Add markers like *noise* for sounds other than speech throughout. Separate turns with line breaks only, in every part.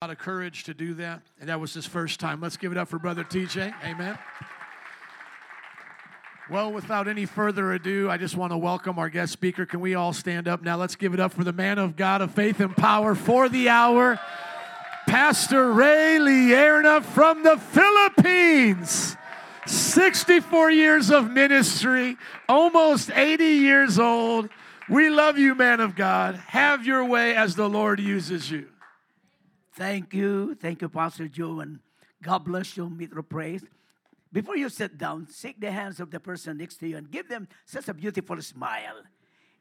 A lot of courage to do that, and that was his first time. Let's give it up for Brother TJ. Amen. Well, without any further ado, I just want to welcome our guest speaker. Can we all stand up now? Let's give it up for the man of God of faith and power for the hour, Pastor Ray Lierna from the Philippines. 64 years of ministry, almost 80 years old. We love you, man of God. Have your way as the Lord uses you.
Thank you. Thank you, Pastor Joe, and God bless you, Metro Praise. Before you sit down, shake the hands of the person next to you and give them such a beautiful smile.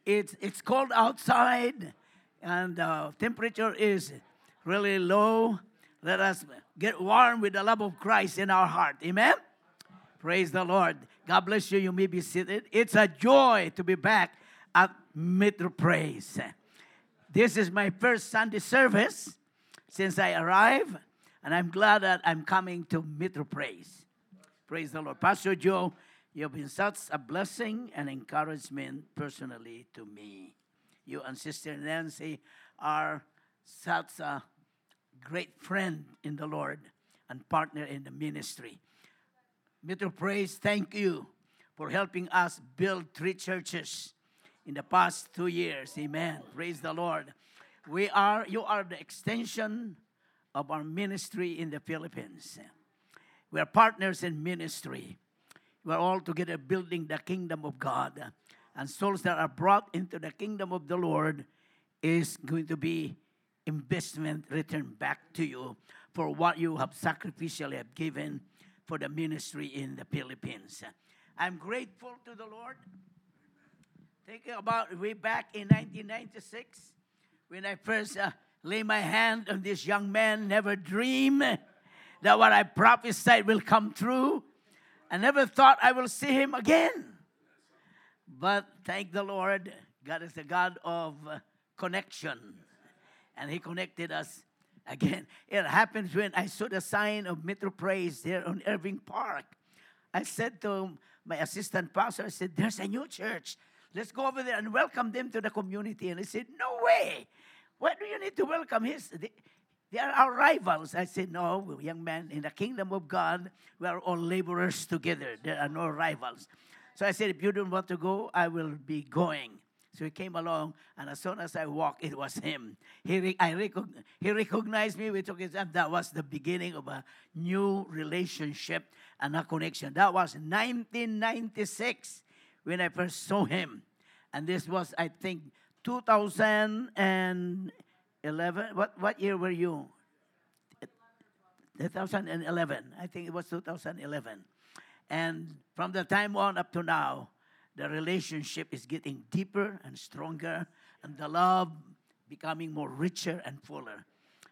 It's, it's cold outside and uh, temperature is really low. Let us get warm with the love of Christ in our heart. Amen? Praise the Lord. God bless you. You may be seated. It's a joy to be back at Metro Praise. This is my first Sunday service since I arrived, and I'm glad that I'm coming to Metro Praise. Praise the Lord. Pastor Joe, you've been such a blessing and encouragement personally to me. You and Sister Nancy are such a great friend in the Lord and partner in the ministry. Metro Praise, thank you for helping us build three churches in the past two years. Amen. Praise the Lord. We are, you are the extension of our ministry in the Philippines. We are partners in ministry. We are all together building the kingdom of God. And souls that are brought into the kingdom of the Lord is going to be investment returned back to you for what you have sacrificially have given for the ministry in the Philippines. I'm grateful to the Lord. Thinking about way back in 1996 when I first uh, lay my hand on this young man, never dream that what I prophesied will come true. I never thought I will see him again. But thank the Lord, God is the God of uh, connection. And He connected us again. It happens when I saw the sign of Metro Praise there on Irving Park. I said to my assistant pastor, I said, There's a new church. Let's go over there and welcome them to the community. And he said, No way. Why do you need to welcome his? They, they are our rivals. I said, No, young man, in the kingdom of God, we are all laborers together. There are no rivals. So I said, If you don't want to go, I will be going. So he came along, and as soon as I walked, it was him. He, re- I recog- he recognized me. We took his hand. That was the beginning of a new relationship and a connection. That was 1996 when I first saw him. And this was, I think, 2011. What, what year were you? 2011. I think it was 2011. And from the time on up to now, the relationship is getting deeper and stronger, and the love becoming more richer and fuller.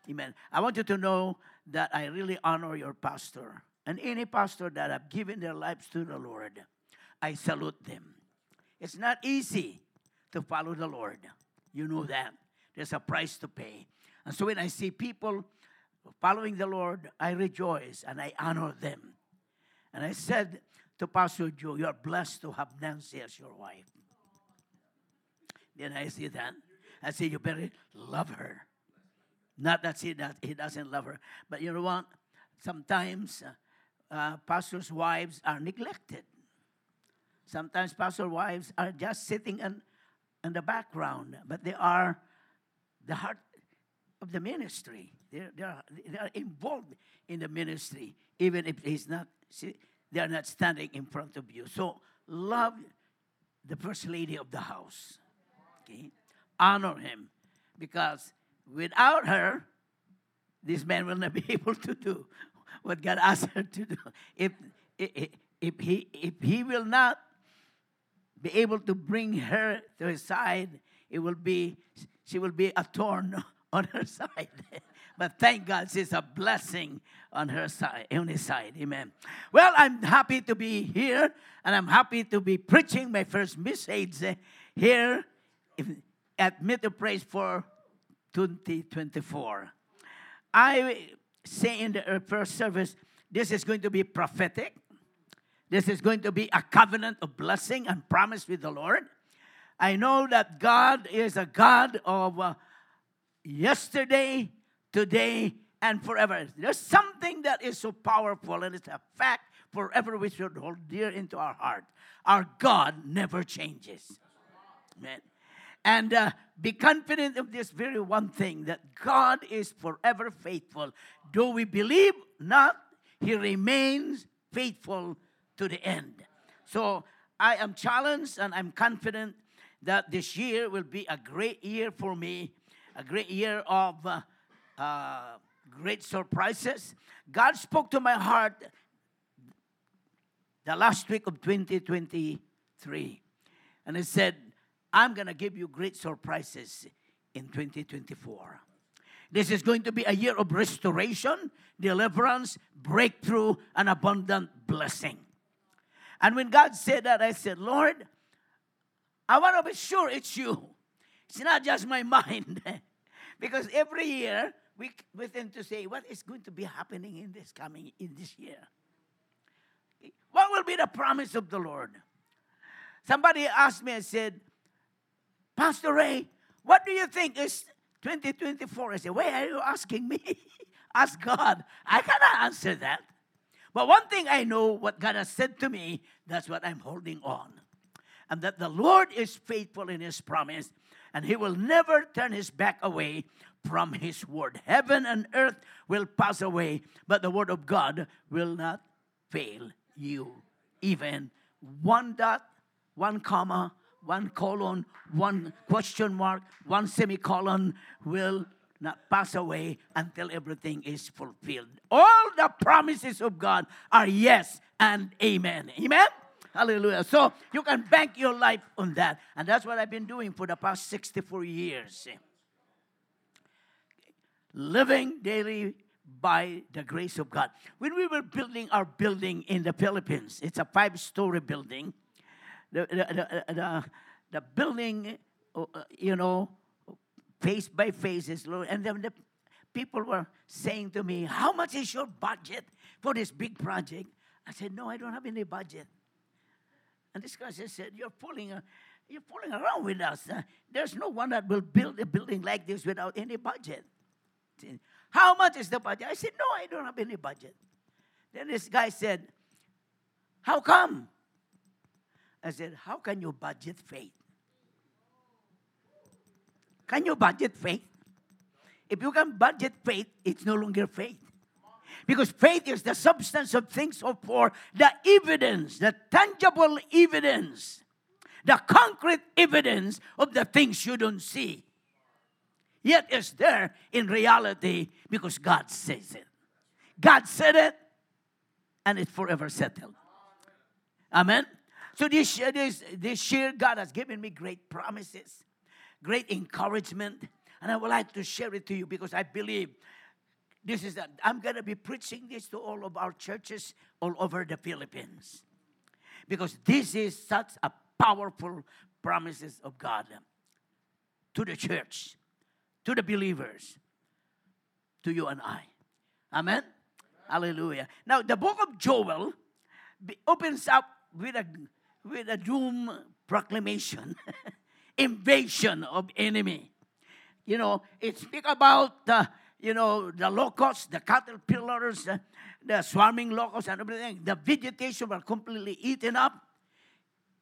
Amen. I want you to know that I really honor your pastor and any pastor that have given their lives to the Lord. I salute them. It's not easy to follow the Lord. You know that. There's a price to pay. And so when I see people following the Lord, I rejoice and I honor them. And I said to Pastor Joe, You are blessed to have Nancy as your wife. Then I see that. I say, You better love her. Not that he, that he doesn't love her. But you know what? Sometimes uh, uh, pastors' wives are neglected. Sometimes pastor wives are just sitting in, in the background, but they are the heart of the ministry. They're, they're, they are involved in the ministry, even if he's not, see, they are not standing in front of you. So love the first lady of the house. Okay? Honor him. Because without her, this man will not be *laughs* able to do what God asked her to do. If, if, if, he, if he will not be able to bring her to his side, it will be she will be a thorn *laughs* on her side. *laughs* but thank God she's a blessing on her side, on his side. Amen. Well, I'm happy to be here and I'm happy to be preaching my first message here at Metro Praise for 2024. I say in the uh, first service, this is going to be prophetic. This is going to be a covenant of blessing and promise with the Lord. I know that God is a God of uh, yesterday, today, and forever. There's something that is so powerful, and it's a fact forever we should hold dear into our heart. Our God never changes. Amen. And uh, be confident of this very one thing that God is forever faithful. Do we believe not? He remains faithful to the end. So I am challenged and I'm confident that this year will be a great year for me, a great year of uh, uh, great surprises. God spoke to my heart the last week of 2023, and He said, I'm going to give you great surprises in 2024. This is going to be a year of restoration, deliverance, breakthrough, and abundant blessing. And when God said that, I said, Lord, I want to be sure it's you. *laughs* It's not just my *laughs* mind. *laughs* because every year we, we tend to say, what is going to be happening in this coming, in this year? What will be the promise of the Lord? Somebody asked me and said, Pastor Ray, what do you think is 2024? I said, why are you asking me? Ask God. I cannot answer that. But one thing I know, what God has said to me, that's what I'm holding on. And that the Lord is faithful in His promise, and He will never turn His back away from His word. Heaven and earth will pass away, but the word of God will not fail you. Even one dot, one comma, one colon, one question mark, one semicolon will not pass away until everything is fulfilled. All the promises of God are yes and amen. Amen? Hallelujah. So you can bank your life on that. And that's what I've been doing for the past 64 years. Living daily by the grace of God. When we were building our building in the Philippines, it's a five story building. The, the, the, the, building, uh, you know, face by face low. And then the people were saying to me, How much is your budget for this big project? I said, No, I don't have any budget. And this guy said, You're fooling, uh, you're fooling around with us. Uh, there's no one that will build a building like this without any budget. How much is the budget? I said, No, I don't have any budget. Then this guy said, How come? I said, How can you budget faith? Can you budget faith? If you can budget faith, it's no longer faith. Because faith is the substance of things hoped for, the evidence, the tangible evidence, the concrete evidence of the things you don't see. Yet it's there in reality because God says it. God said it, and it's forever settled. Amen. So this, this, this year, God has given me great promises great encouragement. And I would like to share it to you because I believe this is that I'm going to be preaching this to all of our churches all over the Philippines. Because this is such a powerful promises of God to the church, to the believers, to you and I. Amen. Hallelujah. Now the book of Joel opens up with a with a doom proclamation. *laughs* invasion of enemy. You know, it speak about the, you know, the locusts, the caterpillars, uh, the swarming locusts and everything. The vegetation were completely eaten up.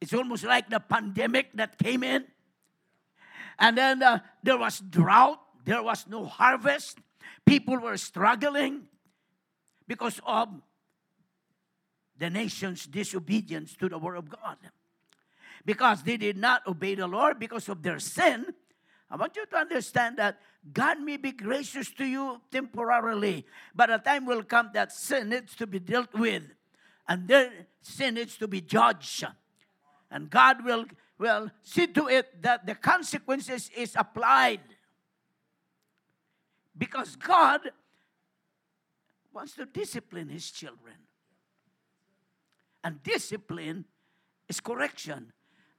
It's almost like the pandemic that came in. And then uh, there was drought. There was no harvest. People were struggling because of the nation's disobedience to the word of God because they did not obey the Lord because of their sin. I want you to understand that God may be gracious to you temporarily, but a time will come that sin needs to be dealt with, and then sin needs to be judged. And God will, will see to it that the consequences is applied. Because God wants to discipline his children. And discipline is correction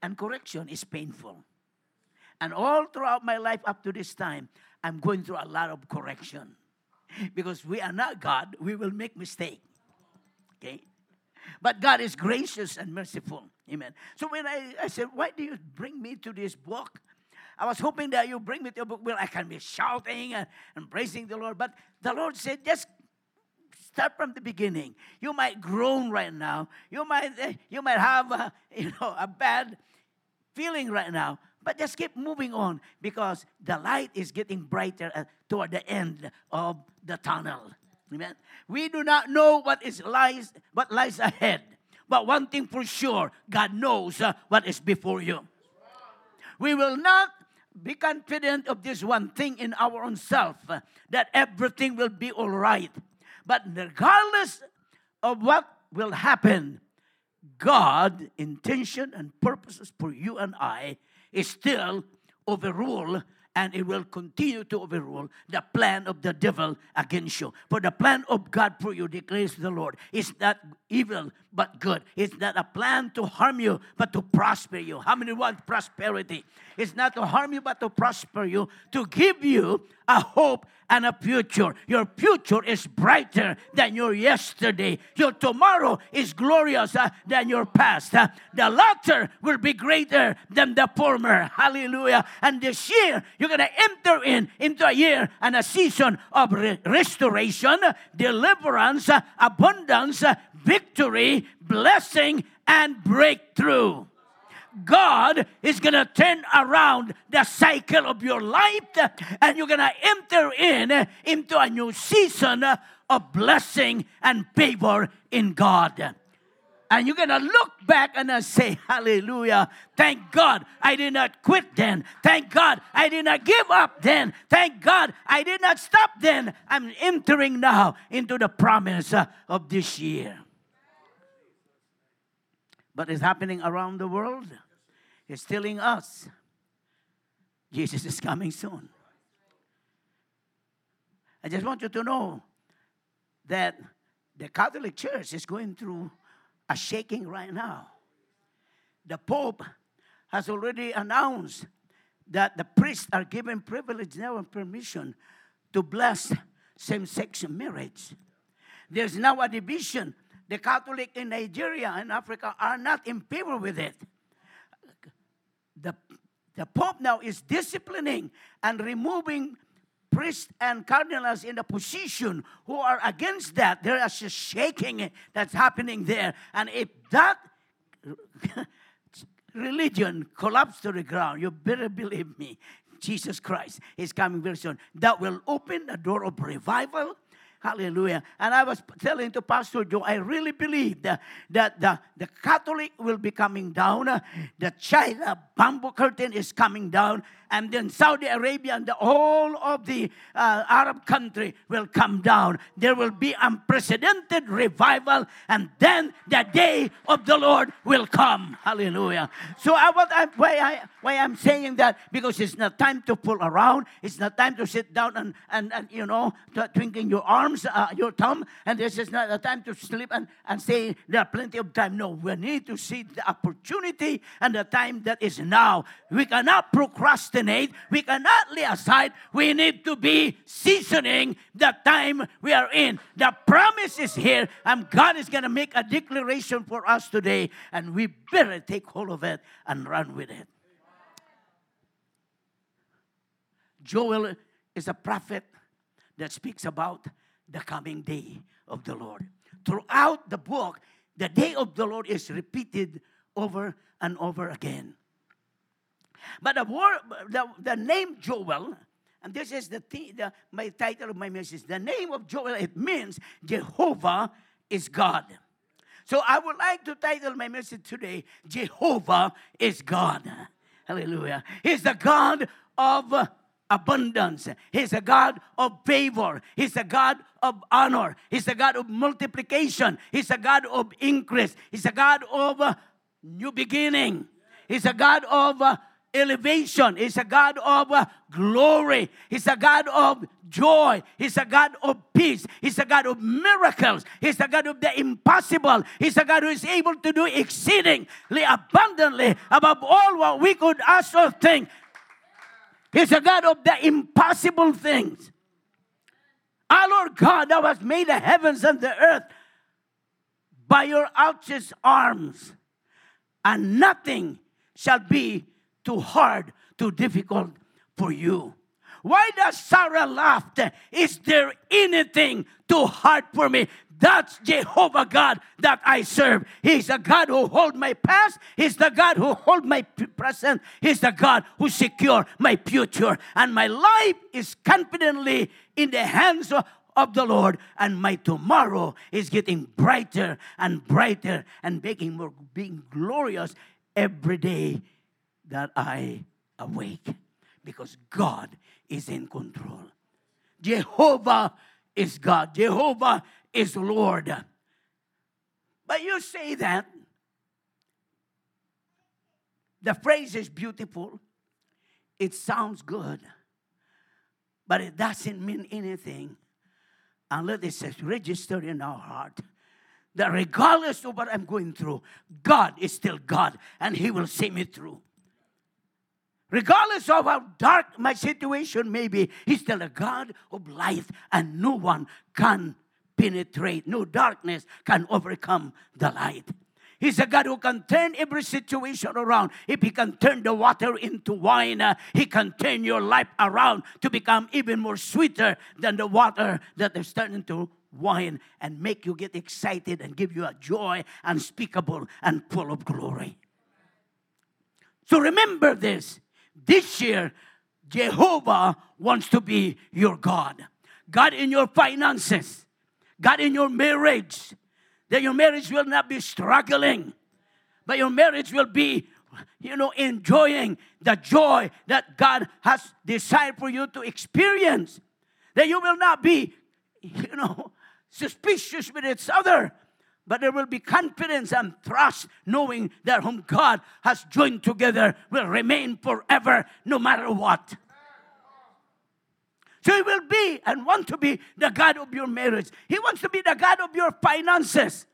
and correction is painful. And all throughout my life up to this time, I'm going through a lot of correction. Because we are not God, we will make mistake. Okay? But God is gracious and merciful. Amen. So when I, I said, why do you bring me to this book? I was hoping that you bring me to a book where I can be shouting and, and praising the Lord. But the Lord said, just start from the beginning. You might groan right now. You might, eh, you might have a, *laughs* you know, a bad feeling right now. But just keep moving on because the light is getting brighter uh, toward the end of the tunnel. Amen. We do not know what is lies, what lies ahead. But one thing for sure, God knows uh, what is before you. We will not be confident of this one thing in our own self uh, that everything will be all right. But regardless of what will happen, God intention and purposes for you and I is still overrule and it will continue to overrule the plan of the devil against you. For the plan of God for you, declares the Lord, is not evil but good. It's not a plan to harm you but to prosper you. How many want prosperity? It's not to harm you but to prosper you, to give you a hope and a future. Your future is brighter than your yesterday. Your tomorrow is glorious uh, than your past. Uh, the latter will be greater than the former. Hallelujah. And this year, you're going to enter in into a year and a season of re- restoration, deliverance, uh, abundance, uh, victory, blessing, and breakthrough. God is going to turn around the cycle of your life and you're going to enter in into a new season of blessing and favor in God. And you're going to look back and say, Hallelujah. Thank God I did not quit then. Thank God I did not give up then. Thank God I did not stop then. I'm entering now into the promise of this year. But it's happening around the world. It's telling us Jesus is coming soon. I just want you to know that the Catholic Church is going through a shaking right now. The Pope has already announced that the priests are given privilege now and permission to bless same sex marriage. There's now a division. The Catholic in Nigeria and Africa are not in favor with it the, the Pope now is disciplining and removing priests and cardinals in the position who are against that. There is a shaking that's happening there. And if that *laughs* religion collapses to the ground, you better believe me, Jesus Christ is coming very soon. That will open the door of revival Hallelujah. And I was telling to Pastor Joe, I really believe that, that the, the Catholic will be coming down. The China bamboo curtain is coming down and then Saudi Arabia and the, all of the uh, Arab country will come down. There will be unprecedented revival, and then the day of the Lord will come. Hallelujah. So I, what I, why, I, why I'm saying that because it's not time to pull around. It's not time to sit down and, and, and you know, twinkling your arms, uh, your thumb, and this is not a time to sleep and, and say there are plenty of time. No, we need to see the opportunity and the time that is now. We cannot procrastinate We cannot lay aside. We need to be seasoning the time we are in. The promise is here, and God is going to make a declaration for us today, and we better take hold of it and run with it. Joel is a prophet that speaks about the coming day of the Lord. Throughout the book, the day of the Lord is repeated over and over again. But the, word, the, the name Joel, and this is the, the my title of my message. The name of Joel, it means Jehovah is God. So I would like to title my message today, Jehovah is God. Hallelujah. He's the God of abundance. He's a God of favor. He's a God of honor. He's a God of multiplication. He's a God of increase. He's a God of new beginning. He's a God of uh, elevation. He's a God of uh, glory. He's a God of joy. He's a God of peace. He's a God of miracles. He's a God of the impossible. He's a God who is able to do exceedingly abundantly above all what we could ask or think. He's a God of the impossible things. Our Lord God, thou hast made the heavens and the earth by your outstretched arms, and nothing shall be too hard too difficult for you? Why does Sarah laugh? Is there anything too hard for me? That's Jehovah God that I serve. He's the God who hold my past. He's the God who hold my present. He's the God who secure my future. And my life is confidently in the hands of, of the Lord. And my tomorrow is getting brighter and brighter and making more being glorious every day that I awake. Because God is in control. Jehovah is God. Jehovah is Lord. But you say that. The phrase is beautiful. It sounds good. But it doesn't mean anything unless it says registered in our heart that regardless of what I'm going through, God is still God and He will see me through. Regardless of how dark my situation may be, He's still a God of light, and no one can penetrate, no darkness can overcome the light. He's a God who can turn every situation around. If He can turn the water into wine, uh, He can turn your life around to become even more sweeter than the water that is turned into wine and make you get excited and give you a joy unspeakable and full of glory. So remember this this year, Jehovah wants to be your God. God in your finances, God in your marriage, that your marriage will not be struggling, but your marriage will be, you know, enjoying the joy that God has desired for you to experience. That you will not be, you know, *laughs* suspicious with each other, but there will be confidence and trust knowing that whom God has joined together will remain forever no matter what. So He will be and want to be the God of your marriage. He wants to be the God of your finances.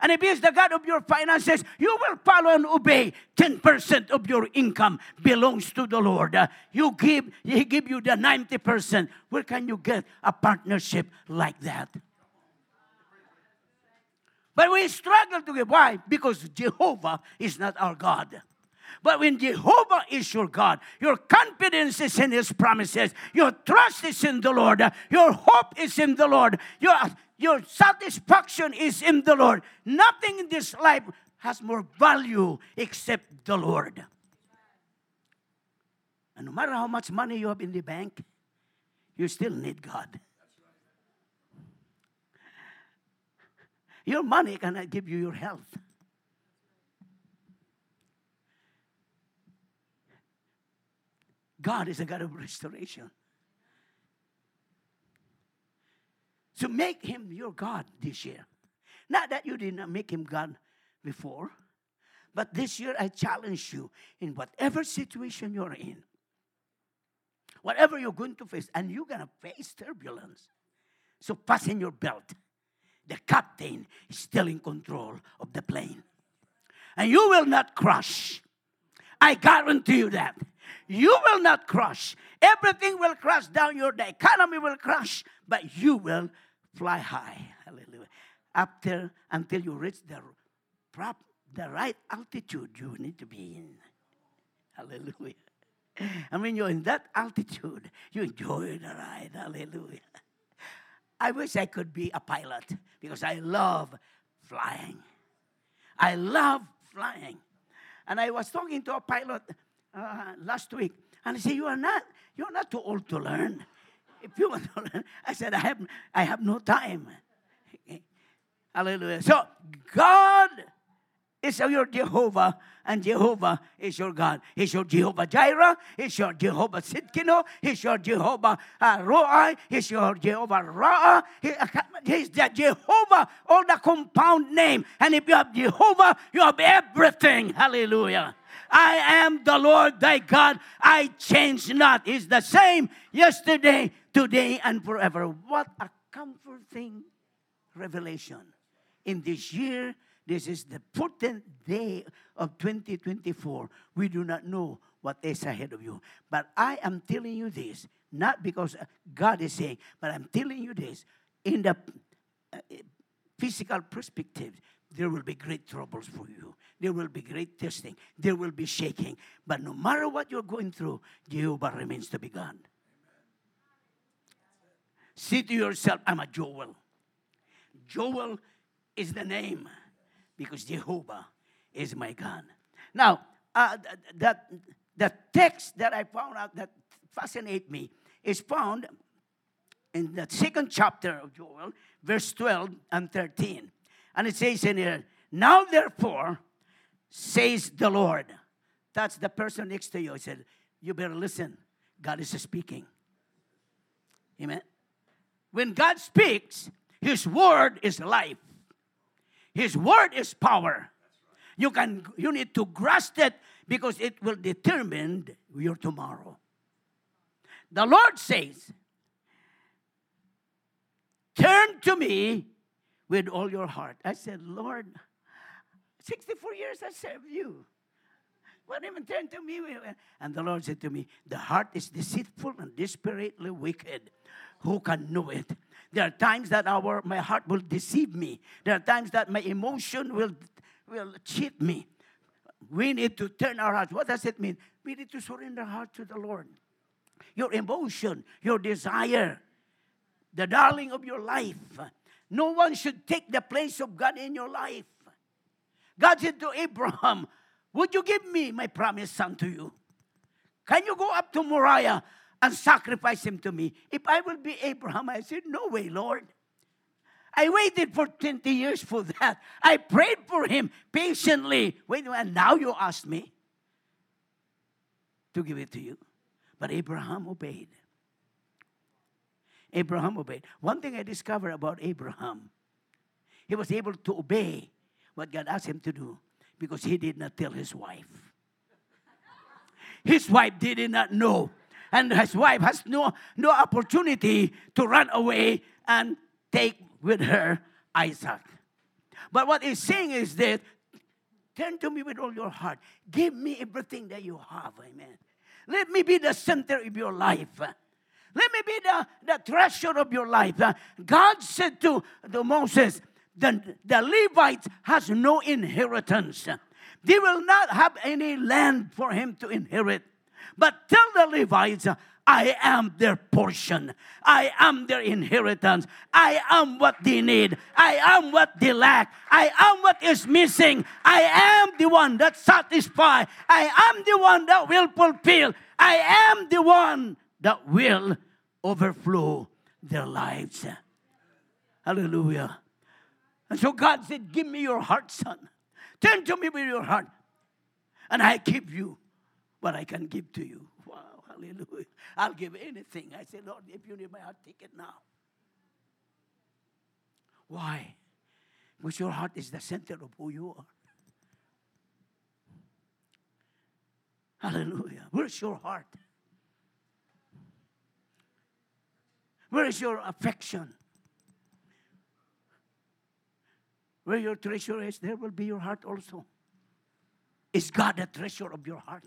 And if He is the God of your finances, you will follow and obey. 10% of your income belongs to the Lord. You give, He give you the 90%. Where can you get a partnership like that? But we struggle to give. Why? Because Jehovah is not our God. But when Jehovah is your God, your confidence is in His promises, your trust is in the Lord, your hope is in the Lord, your, your satisfaction is in the Lord. Nothing in this life has more value except the Lord. And no matter how much money you have in the bank, you still need God. Your money cannot give you your health. God is a God of restoration. So make him your God this year. Not that you did not make him God before, but this year I challenge you in whatever situation you're in, whatever you're going to face, and you're going to face turbulence. So fasten your belt the captain is still in control of the plane. And you will not crush. I guarantee you that. You will not crush. Everything will crash down your the economy will crash, but you will fly high. Hallelujah. After until you reach the prop the right altitude you need to be in. Hallelujah. And when you're in that altitude, you enjoy the ride. Hallelujah. I wish I could be a pilot because I love flying. I love flying. And I was talking to a pilot uh, last week, and he said, "You are not, you are not too old to learn. If you want to *laughs* learn," I said, "I have, I have no time." *laughs* Hallelujah. So God is your Jehovah, and Jehovah is your God. He's your Jehovah Jireh. He's your Jehovah Tsidkenu. He's your Jehovah uh, Roi. He's your Jehovah Ra. He, he's the Jehovah, all the compound name. And if you have Jehovah, you have everything. Hallelujah. I am the Lord thy God. I change not. He's the same yesterday, today, and forever. What a comforting revelation in this year this is the 14th day of 2024. We do not know what is ahead of you. But I am telling you this, not because God is saying, but I'm telling you this in the uh, physical perspective. there will be great troubles for you. There will be great testing. There will be shaking. But no matter what you're going through, Jehovah remains to be God. Say to yourself, I'm a Joel. Joel is the name because Jehovah is my God. Now, uh, that the text that I found out that fascinate me is found in the second chapter of Joel, verse 12 and 13. And it says in here, Now therefore, says the Lord. That's the person next to you. He said, You better listen. God is speaking. Amen. When God speaks, His word is life. His word is power. You can you need to grasp it because it will determine your tomorrow. The Lord says, Turn to me with all your heart. I said, Lord, 64 years I served you. What even turn to me? And the Lord said to me, The heart is deceitful and desperately wicked. Who can know it? There are times that our my heart will deceive me. There are times that my emotion will, will cheat me. We need to turn our hearts. What does it mean? We need to surrender heart to the Lord. Your emotion, your desire, the darling of your life. No one should take the place of God in your life. God said to Abraham, Would you give me my promised son to you? Can you go up to Moriah and sacrifice him to me? If I will be Abraham, I said, No way, Lord. I waited for 20 years for that. I prayed for him patiently. Wait, and now you ask me to give it to you. But Abraham obeyed. Abraham obeyed. One thing I discovered about Abraham, he was able to obey what God asked him to do because he did not tell his wife. His wife did not know. And his wife has no, no opportunity to run away and take with her Isaac. But what he's saying is that turn to me with all your heart. Give me everything that you have. Amen. Let me be the center of your life. Let me be the, the treasure of your life. God said to, to Moses, the, the Levites has no inheritance. They will not have any land for him to inherit. But tell the Levites, I am their portion. I am their inheritance. I am what they need. I am what they lack. I am what is missing. I am the one that satisfies. I am the one that will fulfill. I am the one that will overflow their lives. Hallelujah. And so God said, Give me your heart, son. Turn to me with your heart, and I give you what I can give to you. Hallelujah. I'll give anything. I said, Lord, if you need my heart, take it now. Why? Because your heart is the center of who you are. Hallelujah. Where's your heart? Where is your affection? Where your treasure is, there will be your heart also. Is God the treasure of your heart?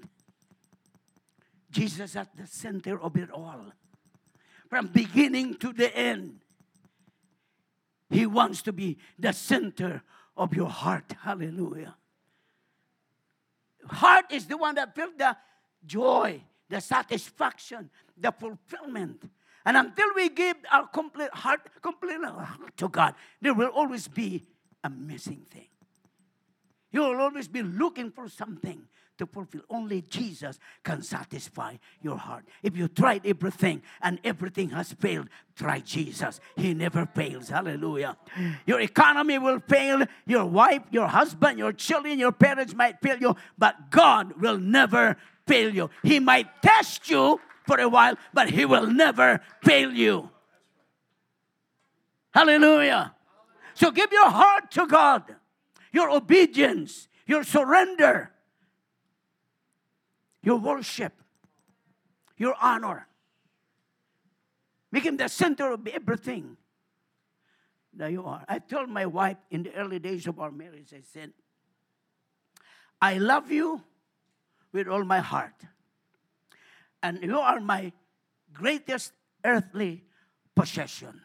Jesus at the center of it all. From beginning to the end. He wants to be the center of your heart. Hallelujah. Heart is the one that feels the joy, the satisfaction, the fulfillment. And until we give our complete heart, complete to God, there will always be a missing thing. You will always be looking for something to fulfill. Only Jesus can satisfy your heart. If you tried everything and everything has failed, try Jesus. He never fails. Hallelujah. Your economy will fail. Your wife, your husband, your children, your parents might fail you, but God will never fail you. He might test you for a while, but He will never fail you. Hallelujah. So give your heart to God, your obedience, your surrender, your worship, your honor. Make Him the center of everything. that you are. I told my wife in the early days of our marriage, I said, I love you with all my heart and you are my greatest earthly possession.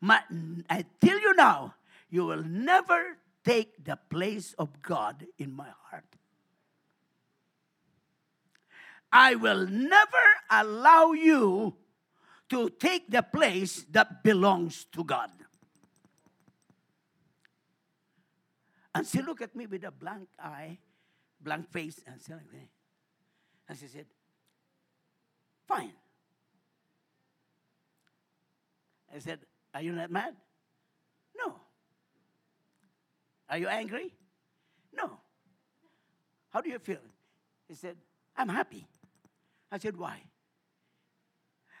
My, I tell you now, you will never take the place of God in my heart. I will never allow you to take the place that belongs to God. And she looked at me with a blank eye, blank face, and said, and she said, Fine. I said, Are you not mad? No. Are you angry? No. How do you feel? He said, I'm happy. I said, Why?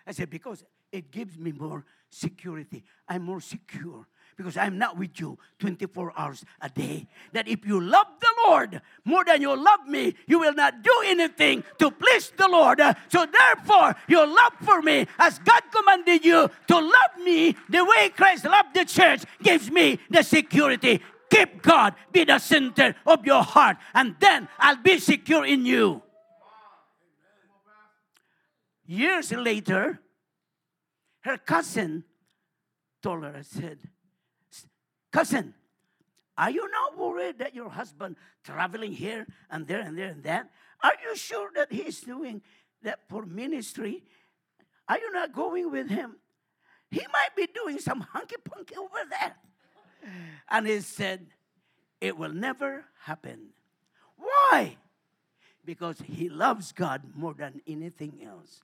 I said, Because it gives me more security. I'm more secure because I'm not with you 24 hours a day. That if you love the Lord more than you love me, you will not do anything to please the Lord. So therefore, your love for me, as God commanded you to love me the way Christ loved the church, gives me the security. Keep God be the center of your heart, and then I'll be secure in you. Years later, her cousin told her, I said, Cousin, are you not worried that your husband traveling here and there and there and that? Are you sure that he's doing that for ministry? Are you not going with him? He might be doing some hunky punky over there. And he said, It will never happen. Why? Because he loves God more than anything else.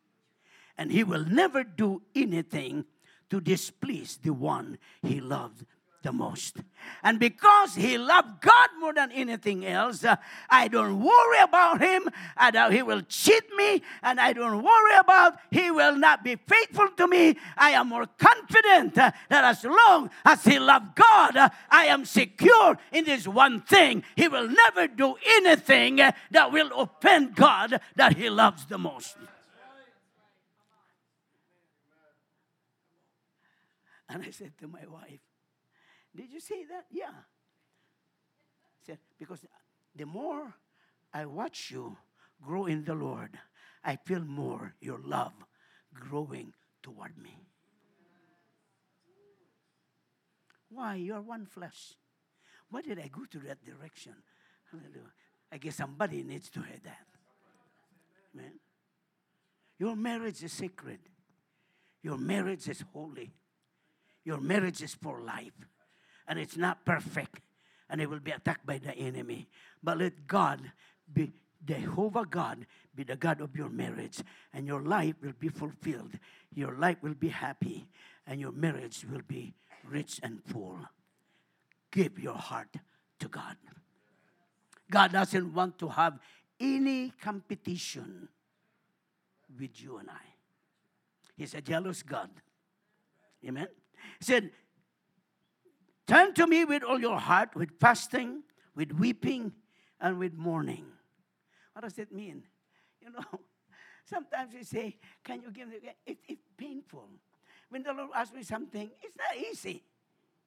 And he will never do anything to displease the one he loves the most. And because he loved God more than anything else, uh, I don't worry about him and uh, he will cheat me, and I don't worry about he will not be faithful to me. I am more confident uh, that as long as he loved God, uh, I am secure in this one thing. He will never do anything uh, that will offend God that he loves the most. And I said to my wife, Did you say that? Yeah. Said, Because the more I watch you grow in the Lord, I feel more your love growing toward me. Why? You're one flesh. Why did I go to that direction? Hallelujah. I guess somebody needs to hear that. Amen. Your marriage is sacred. Your marriage is holy. Your marriage is for life. And it's not perfect. And it will be attacked by the enemy. But let God be Jehovah God be the God of your marriage, and your life will be fulfilled. Your life will be happy, and your marriage will be rich and full. Give your heart to God. God doesn't want to have any competition with you and I. He's a jealous God. Amen. He said, Turn to me with all your heart, with fasting, with weeping, and with mourning. What does it mean? You know, *laughs* sometimes we say, Can you give me? It, it's painful. When the Lord asks me something, it's not easy.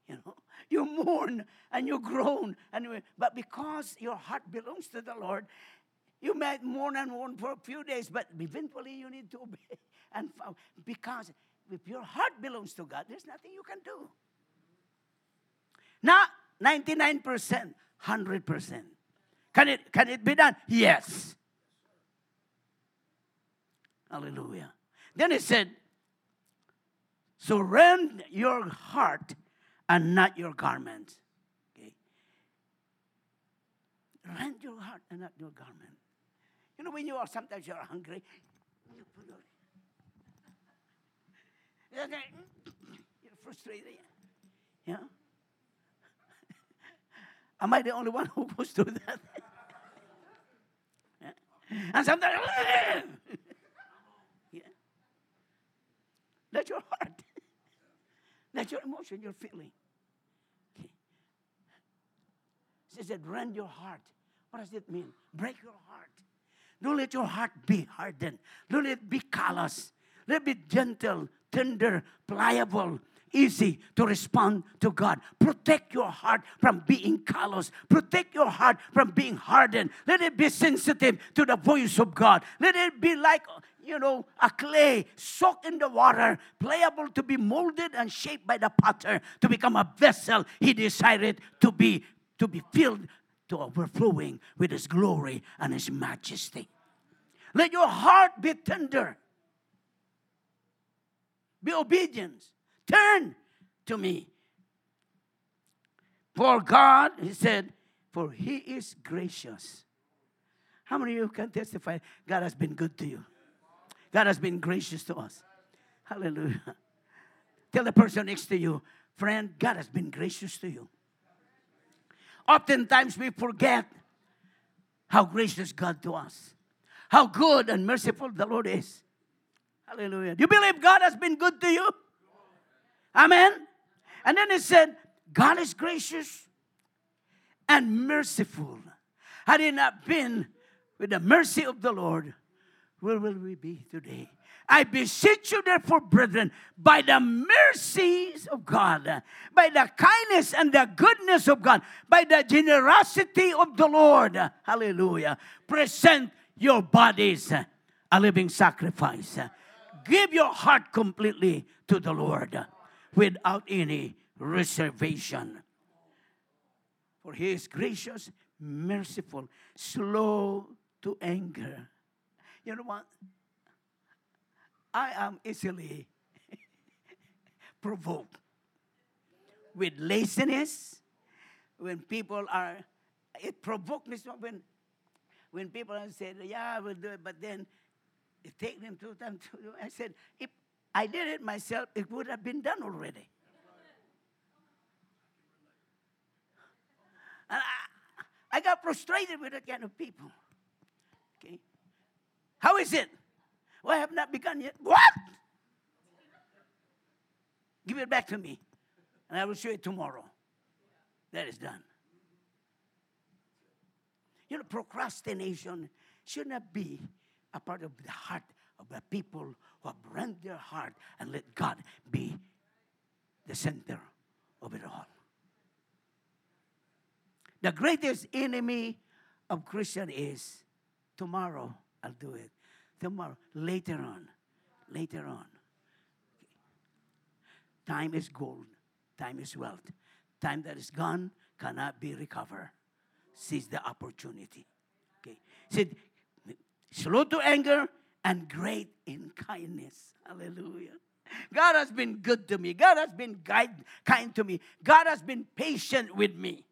You know, *laughs* you mourn and you groan, and you, but because your heart belongs to the Lord, you might mourn and mourn for a few days, but eventually you need to *laughs* obey. And because if your heart belongs to God, there's nothing you can do. Not 99%, 100%. Can it, can it be done? Yes. Hallelujah. Then he said, So rend your heart and not your garments. Okay. Rend your heart and not your garment. You know, when you are sometimes you're hungry, you *laughs* you're frustrated. Yeah. Am I the only one who goes through that? *laughs* And sometimes, *laughs* yeah. That's your heart. *laughs* That's your emotion, your feeling. Okay. It rend your heart. What does it mean? Break your heart. Don't let your heart be hardened. Don't let it be callous. Let it be gentle, tender, pliable, easy to respond to God. Protect your heart from being callous. Protect your heart from being hardened. Let it be sensitive to the voice of God. Let it be like, you know, a clay soaked in the water, pliable to be molded and shaped by the potter to become a vessel he decided to be to be filled to overflowing with His glory and His majesty. Let your heart be tender. Be obedient. Turn to me. For God, He said, for He is gracious. How many of you can testify God has been good to you? God has been gracious to us. Hallelujah. *laughs* Tell the person next to you, friend, God has been gracious to you. Oftentimes we forget how gracious God to us, how good and merciful the Lord is. Hallelujah. Do you believe God has been good to you? Amen. And then he said, God is gracious and merciful. Had it not been with the mercy of the Lord, where will we be today? I beseech you, therefore, brethren, by the mercies of God, by the kindness and the goodness of God, by the generosity of the Lord, hallelujah, present your bodies a living sacrifice. Give your heart completely to the Lord without any reservation. For he is gracious, merciful, slow to anger. You know what? I am easily *laughs* provoked with laziness. When people are, it provoked me so when, when people said, "Yeah, I will do it," but then it takes them two times to do. I said, if I did it myself, it would have been done already. And I, I got frustrated with that kind of people. Okay. How is it? Well, I have not begun yet. What? Give it back to me, and I will show you tomorrow. That is done. You know, procrastination should not be a part of the heart of the people have rent their heart and let God be the center of it all. The greatest enemy of Christian is tomorrow I'll do it. Tomorrow, later on, later on. Time is gold. Time is wealth. Time that is gone cannot be recovered. Seize the opportunity. Okay. Said, slow to anger and great in kindness. Hallelujah. God has been good to me. God has been guide, kind to me. God has been patient with me.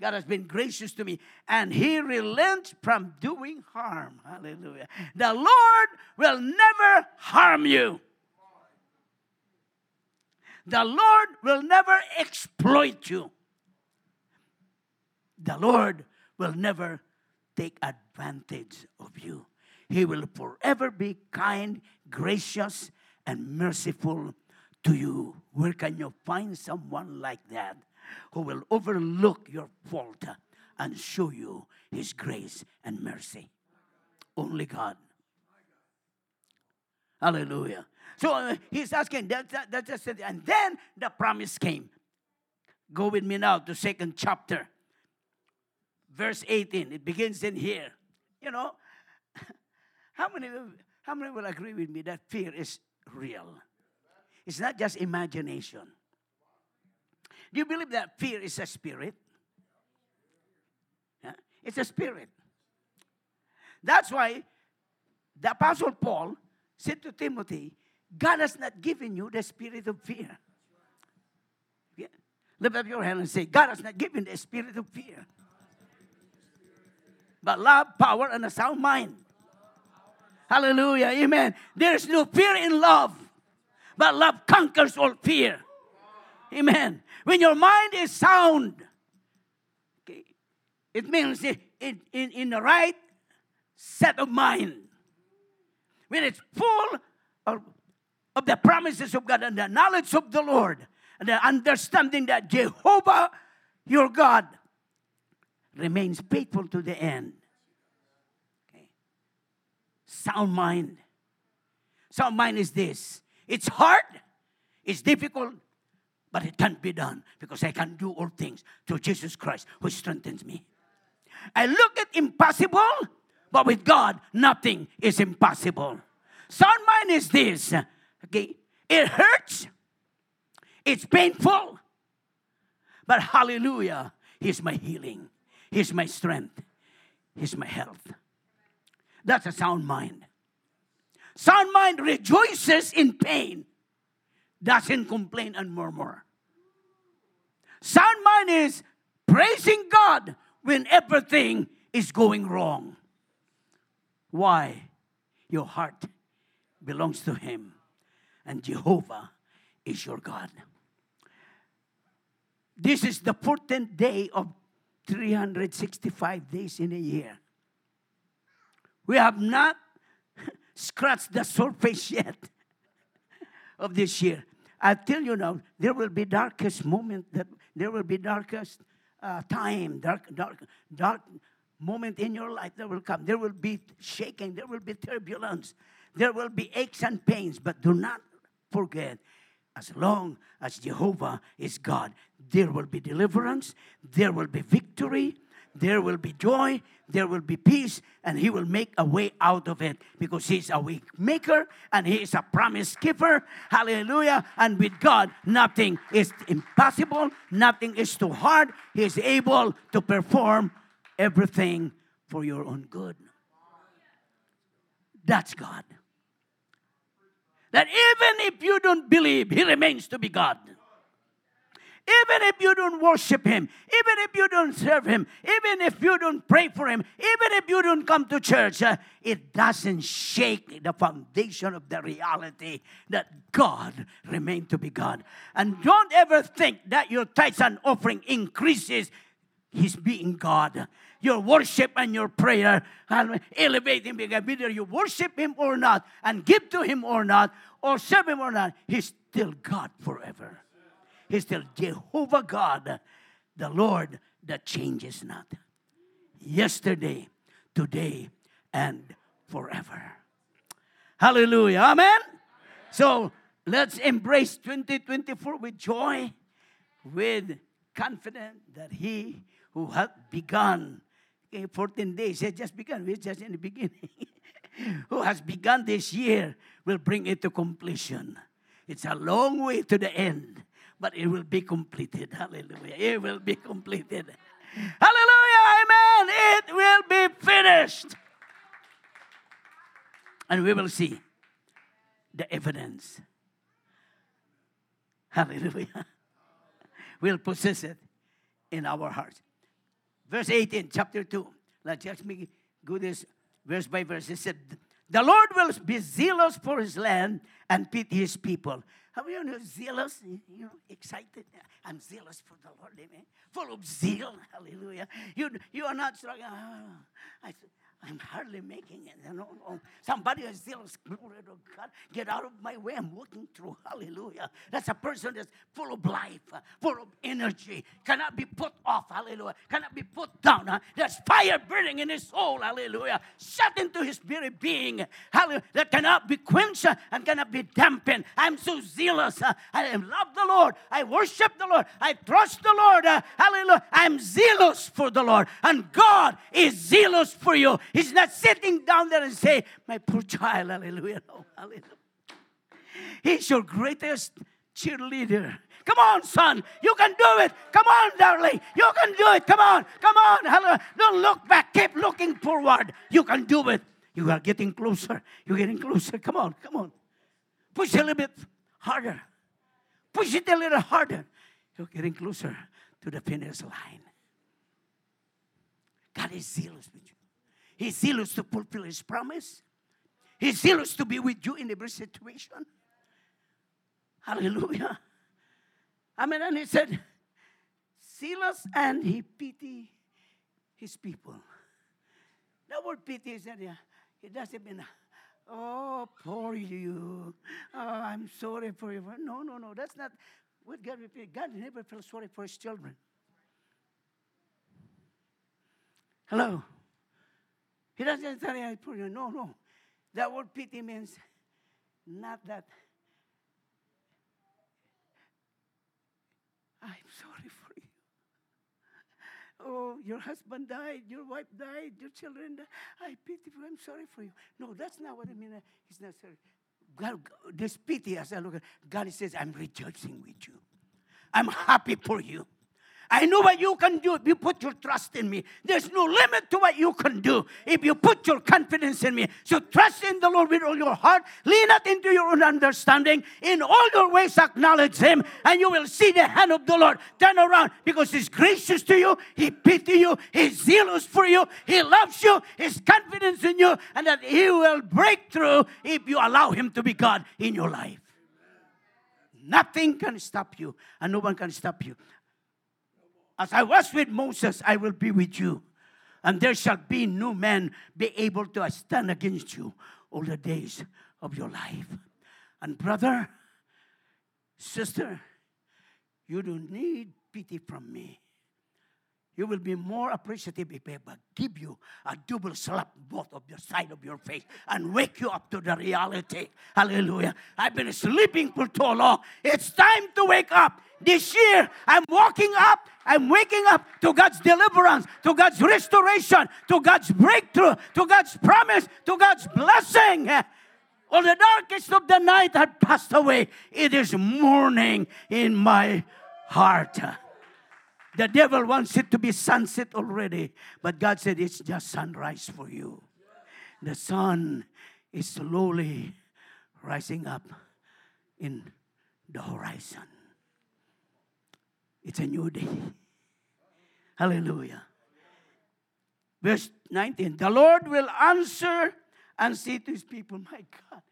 God has been gracious to me, and He relents from doing harm. Hallelujah. The Lord will never harm you. The Lord will never exploit you. The Lord will never take advantage of you. He will forever be kind, gracious, and merciful to you. Where can you find someone like that? who will overlook your fault and show you his grace and mercy. Only God. Hallelujah. So uh, he's asking, that, that, that just. And then the promise came. Go with me now to second chapter, verse 18. It begins in here. You know, how many, how many will agree with me that fear is real? It's not just imagination. Do you believe that fear is a spirit? Yeah? It's a spirit. That's why the Apostle Paul said to Timothy, God has not given you the spirit of fear. Yeah. Lift up your hand and say, God has not given the spirit of fear. But love, power, and a sound mind. Hallelujah. Amen. There is no fear in love, but love conquers all fear. Amen. When your mind is sound, okay, it means in, in, in the right set of mind. When it's full of, of the promises of God and the knowledge of the Lord and the understanding that Jehovah, your God, remains faithful to the end. Sound mind. Sound mind is this it's hard, it's difficult, but it can't be done because I can do all things through Jesus Christ who strengthens me. I look at impossible, but with God, nothing is impossible. Sound mind is this. Okay, it hurts, it's painful, but hallelujah, He's my healing. He's my strength. He's my health. That's a sound mind. Sound mind rejoices in pain, doesn't complain and murmur. Sound mind is praising God when everything is going wrong. Why? Your heart belongs to Him, and Jehovah is your God. This is the 14th day of 365 days in a year. We have not *laughs* scratched the surface yet of this year. I tell you now, there will be darkest moment that there will be darkest uh, time, dark, dark, dark moment in your life that will come. There will be shaking, there will be turbulence, there will be aches and pains, but do not forget as long as Jehovah is God, there will be deliverance, there will be victory, there will be joy, there will be peace, and He will make a way out of it because He's a way maker and He is a promise keeper. Hallelujah. And with God, nothing is impossible, nothing is too hard. He is able to perform everything for your own good. That's God that even if you don't believe, He remains to be God. Even if you don't worship Him, even if you don't serve Him, even if you don't pray for Him, even if you don't come to church, uh, it doesn't shake the foundation of the reality that God remains to be God. And don't ever think that your tithes and offering increases His being God your worship and your prayer and elevate him because whether you worship him or not and give to him or not or serve him or not, he's still God forever. He's still Jehovah God, the Lord that changes not. Yesterday, today, and forever. Hallelujah. Amen. So let's embrace 2024 with joy, with confidence that He who hath begun eh, 14 days has just begun. We're just in the beginning. *laughs* Who has begun this year will bring it to completion. It's a long way to the end, but it will be completed. Hallelujah. It will be completed. Hallelujah. Amen. It will be finished. And we will see the evidence. Hallelujah. We'll possess it in our hearts. Verse 18, chapter 2. Let's just me go this verse by verse. It said, The Lord will be zealous for his land and pity his people. Have you know zealous? You know, excited. I'm zealous for the Lord, amen. Full of zeal, *laughs* hallelujah. You, you are not struggling. Oh, I, I'm hardly making it. You know, oh, somebody is zealous. Glory to God. Get out of my way. I'm walking through. Hallelujah. That's a person that's full of life, full of energy. Cannot be put off. Hallelujah. Cannot be put down. Huh? There's fire burning in his soul. Hallelujah. Shut into his very being. Hallelujah. That cannot be quenched and cannot be dampened. I'm so zealous. Uh, I love the Lord. I worship the Lord. I trust the Lord. Hallelujah. I'm zealous for the Lord. And God is zealous for you. He's not sitting down there and say, My poor child, hallelujah. Hallelujah. He's your greatest cheerleader. Come on, son. You can do it. Come on, darling. You can do it. Come on. Come on. Hallelujah. Don't look back. Keep looking forward. You can do it. You are getting closer. You're getting closer. Come on. Come on. Push a little bit harder. Push it a little harder. You're getting closer to the finish line. God is zealous with you. He's zealous to fulfill his promise. He's zealous to be with you in every situation. Hallelujah. Amen. And he said, zealous and he pity his people. The word pity is that yeah. it doesn't mean, oh, poor you. Oh, I'm sorry for you. No, no, no. That's not what God repeat. God never feels sorry for his children. Hello. He doesn't you, I put you. No, no. That word pity means not that. I'm sorry for you. Oh, your husband died, your wife died, your children died. I pity you. I'm sorry for you. No, that's not what I mean. It's not sorry. God, this pity, as I look at God says, I'm rejoicing with you. I'm happy for you. I know what you can do if you put your trust in me. There's no limit to what you can do if you put your confidence in me. So trust in the Lord with all your heart. Lean not into your own understanding. In all your ways, acknowledge Him, and you will see the hand of the Lord turn around because He's gracious to you, He pity you, He's zealous for you, He loves you, His confidence in you, and that He will break through if you allow Him to be God in your life. Nothing can stop you, and no one can stop you. As I was with Moses, I will be with you. And there shall be no man be able to stand against you all the days of your life. And brother, sister, you don't need pity from me. You will be more appreciative if I give you a double slap both of your side of your face and wake you up to the reality. Hallelujah. I've been sleeping for too long. It's time to wake up. This year, I'm waking up. I'm waking up to God's deliverance, to God's restoration, to God's breakthrough, to God's promise, to God's blessing. All the darkest of the night had passed away. It is morning in my heart. The devil wants it to be sunset already, but God said it's just sunrise for you. The sun is slowly rising up in the horizon. It's a new day. Hallelujah. Verse 19 The Lord will answer and say to his people, My God,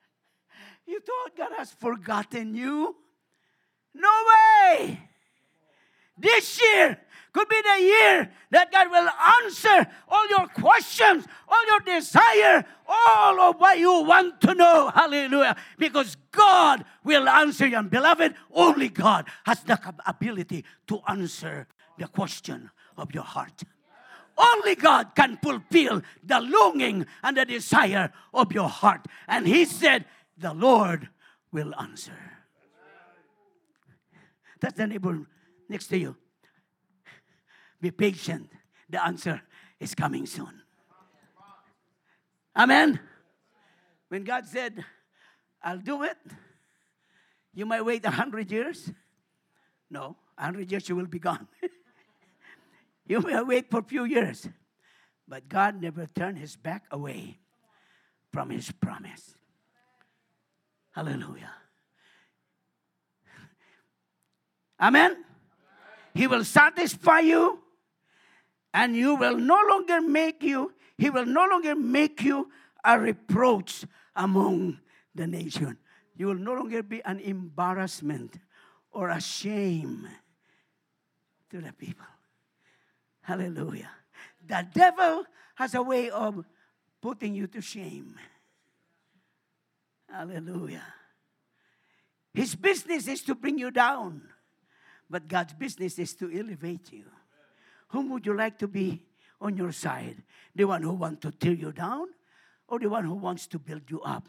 you thought God has forgotten you? No way! This year could be the year that God will answer all your questions, all your desire, all of what you want to know. Hallelujah. Because God will answer you. And beloved, only God has the ability to answer the question of your heart. Only God can fulfill the longing and the desire of your heart. And He said, The Lord will answer. That's the neighbor next to you. Be patient. The answer is coming soon. Amen. When God said, I'll do it, you might wait a hundred years. No, a hundred years you will be gone. *laughs* you may wait for a few years. But God never turned his back away from his promise. Hallelujah. Amen. He will satisfy you, and you will no longer make you, he will no longer make you a reproach among the nation. You will no longer be an embarrassment or a shame to the people. Hallelujah. The devil has a way of putting you to shame. Hallelujah. His business is to bring you down. But God's business is to elevate you. Whom would you like to be on your side? The one who wants to tear you down or the one who wants to build you up,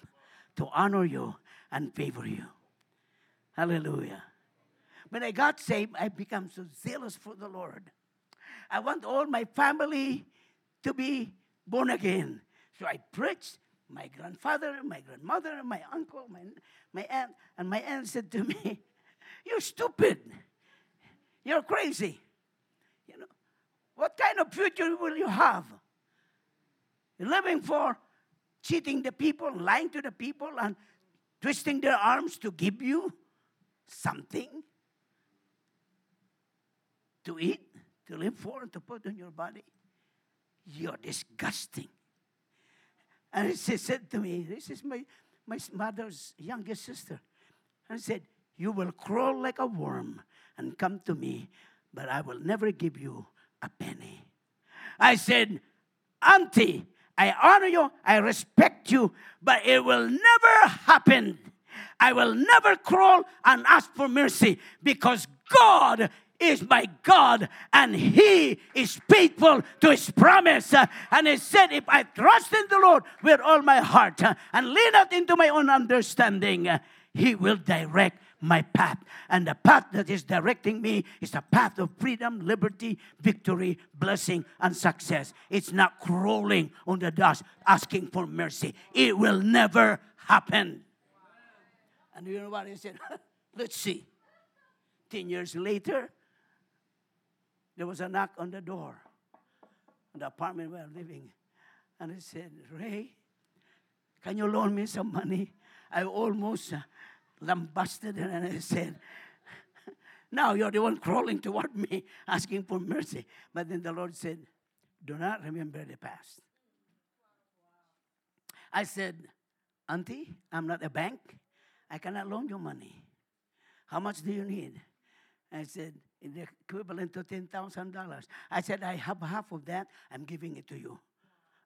to honor you and favor you? Hallelujah. When I got saved, I became so zealous for the Lord. I want all my family to be born again. So I preached. My grandfather, my grandmother, my uncle, my, my aunt, and my aunt said to me, *laughs* You're stupid. You're crazy. You know, what kind of future will you have? Living for cheating the people, lying to the people, and twisting their arms to give you something to eat, to live for, and to put on your body. You're disgusting. And she said to me, This is my, my mother's youngest sister. And said, You will crawl like a worm and come to me, but I will never give you a penny. I said, Auntie, I honor you, I respect you, but it will never happen. I will never crawl and ask for mercy because God is my God and He is faithful to His promise. And He said, If I trust in the Lord with all my heart and lean not into my own understanding, He will direct my path. And the path that is directing me is a path of freedom, liberty, victory, blessing, and success. It's not crawling on the dust asking for mercy. It will never happen. And you know what he said? *laughs* Let's see. 10 years later, there was a knock on the door, in the apartment where I'm living. And I said, Ray, can you loan me some money? I almost lambasted and I said, *laughs* now you're the one crawling toward me, *laughs* asking for mercy. But then the Lord said, Do not remember the past. I said, Auntie, I'm not a bank. I cannot loan you money. How much do you need? I said, the equivalent to $10,000. I said, I have half of that. I'm giving it to you.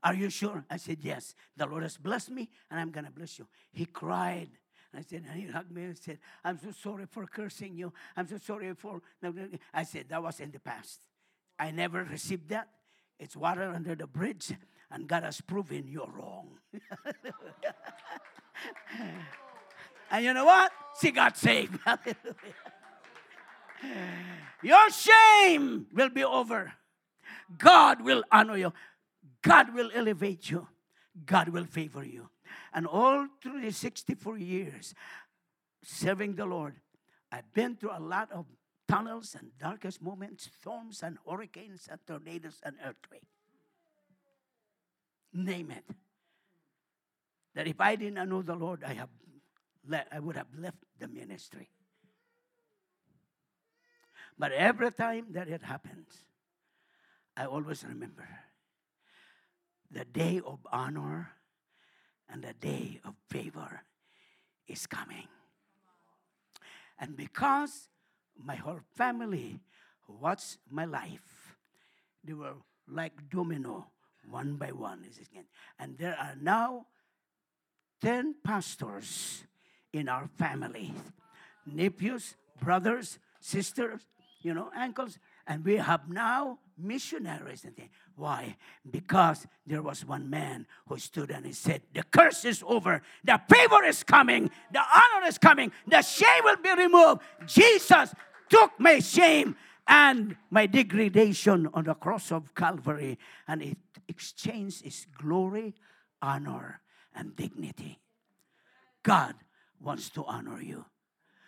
Are you sure? I said, Yes. The Lord has blessed me, and I'm going to bless you. He cried. I said, and he hugged me and said, I'm so sorry for cursing you. I'm so sorry for. I said, that was in the past. I never received that. It's water under the bridge, and God has proven you're wrong. *laughs* and you know what? She got saved. *laughs* Your shame will be over. God will honor you. God will elevate you. God will favor you. And all through the 64 years serving the Lord, I've been through a lot of tunnels and darkest moments, storms and hurricanes and tornadoes and earthquakes. Name it. That if I didn't know the Lord, I, have le- I would have left the ministry. But every time that it happens, I always remember the day of honor and the day of favor is coming. And because my whole family watched my life, they were like domino, one by one. And there are now 10 pastors in our family nephews, brothers, sisters, you know, uncles. And we have now missionaries. And things. Why? Because there was one man who stood and he said, The curse is over, the favor is coming, the honor is coming, the shame will be removed. Jesus took my shame and my degradation on the cross of Calvary, and it exchanged his glory, honor, and dignity. God wants to honor you.